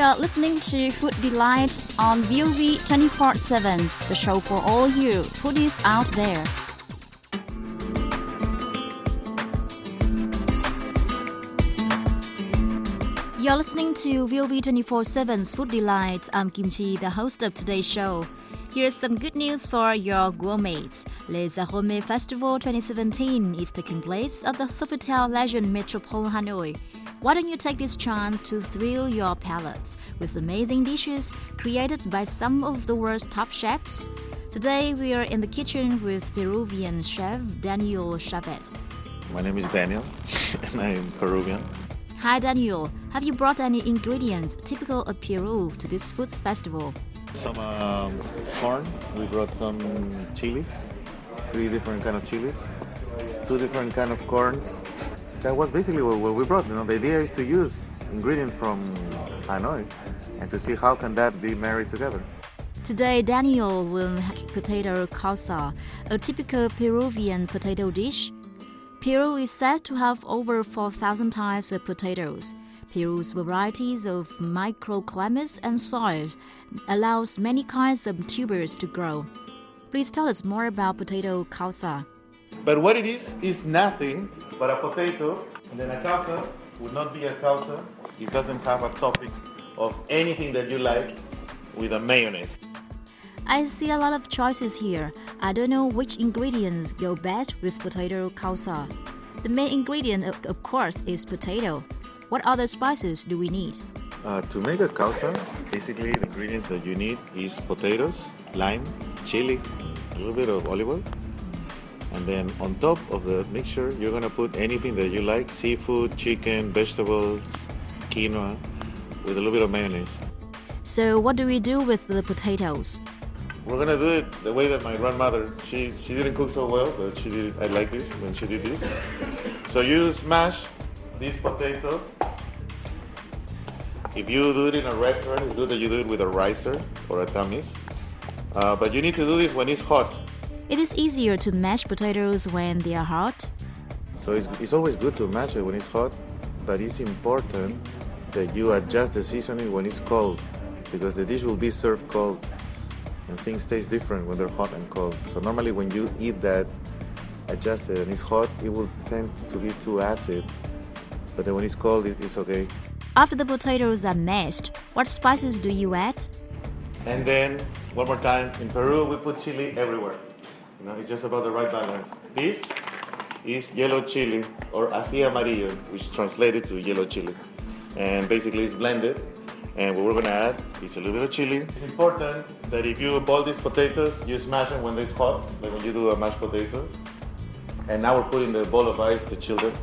you're listening to Food Delight on VOV 24 7, the show for all you foodies out there. You're listening to VOV 24 7's Food Delight. I'm Kim Chi, the host of today's show. Here's some good news for your gourmets. Les Arômes Festival 2017 is taking place at the Sofitel Legend Metropole Hanoi. Why don't you take this chance to thrill your palates with amazing dishes created by some of the world's top chefs? Today we are in the kitchen with Peruvian chef Daniel Chavez. My name is Daniel, and I'm Peruvian. Hi Daniel, have you brought any ingredients typical of Peru to this foods festival? Some um, corn. We brought some chilies, three different kind of chilies, two different kind of corns. That was basically what, what we brought. You know, the idea is to use ingredients from Hanoi and to see how can that be married together. Today, Daniel will make potato causa, a typical Peruvian potato dish. Peru is said to have over 4,000 types of potatoes. Peru's varieties of microclimates and soil allows many kinds of tubers to grow. Please tell us more about potato causa. But what it is is nothing but a potato. And then a causa would not be a causa. It doesn't have a topping of anything that you like with a mayonnaise. I see a lot of choices here. I don't know which ingredients go best with potato causa. The main ingredient, of, of course, is potato. What other spices do we need? Uh, to make a causa, basically the ingredients that you need is potatoes, lime, chili, a little bit of olive oil, and then on top of the mixture, you're gonna put anything that you like: seafood, chicken, vegetables, quinoa, with a little bit of mayonnaise. So, what do we do with the potatoes? We're gonna do it the way that my grandmother. She she didn't cook so well, but she did. I like this when she did this. So you smash this potato. If you do it in a restaurant, it's good that you do it with a ricer or a tamis. Uh, but you need to do this when it's hot. It is easier to mash potatoes when they are hot. So it's, it's always good to mash it when it's hot, but it's important that you adjust the seasoning when it's cold, because the dish will be served cold, and things taste different when they're hot and cold. So normally when you eat that adjusted and it's hot, it will tend to be too acid, but then when it's cold, it, it's okay. After the potatoes are mashed, what spices do you add? And then one more time, in Peru we put chili everywhere. You know, it's just about the right balance. This is yellow chili or ají amarillo, which is translated to yellow chili. And basically it's blended. And what we're gonna add is a little bit of chili. It's important that if you boil these potatoes, you smash them when it's hot, like when you do a mashed potato. And now we're putting the bowl of ice to chill them.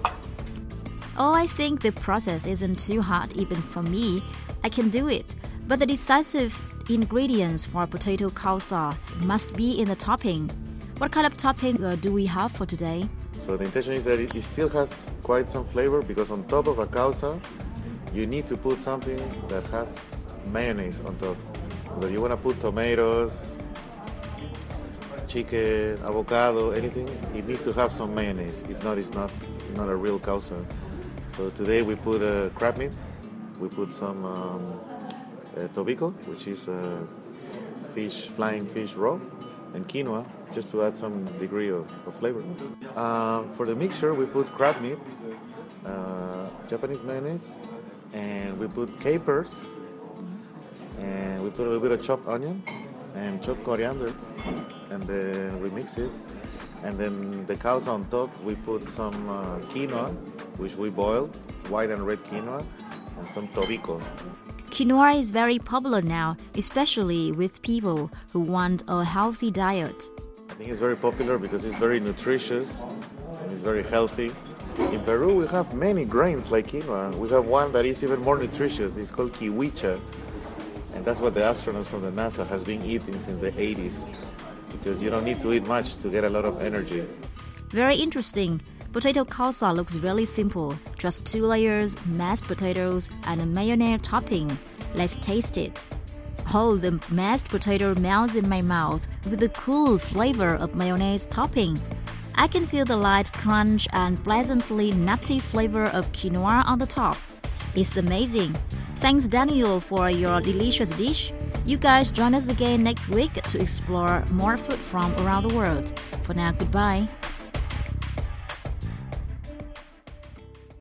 Oh, I think the process isn't too hard even for me. I can do it. But the decisive ingredients for potato causa must be in the topping. What kind of topping uh, do we have for today? So the intention is that it, still has quite some flavor because on top of a causa, you need to put something that has mayonnaise on top. Whether you want to put tomatoes, chicken, avocado, anything, it needs to have some mayonnaise. If not, it's not not a real causa. So today we put uh, crab meat. We put some um, uh, tobiko, which is uh, fish, flying fish raw, and quinoa, just to add some degree of, of flavor. Uh, for the mixture, we put crab meat, uh, Japanese mayonnaise, and we put capers, and we put a little bit of chopped onion and chopped coriander, and then we mix it. And then the causa on top, we put some uh, quinoa, which we boiled, white and red quinoa, and some tobiko. Quinoa is very popular now, especially with people who want a healthy diet. I think it's very popular because it's very nutritious and it's very healthy. In Peru, we have many grains like quinoa. We have one that is even more nutritious. It's called kiwicha, and that's what the astronauts from the NASA has been eating since the 80s because you don't need to eat much to get a lot of energy. Very interesting. Potato causa looks really simple. Just two layers, mashed potatoes, and a mayonnaise topping. Let's taste it. Oh, the mashed potato melts in my mouth with the cool flavor of mayonnaise topping. I can feel the light crunch and pleasantly nutty flavor of quinoa on the top. It's amazing. Thanks, Daniel, for your delicious dish. You guys join us again next week to explore more food from around the world. For now, goodbye.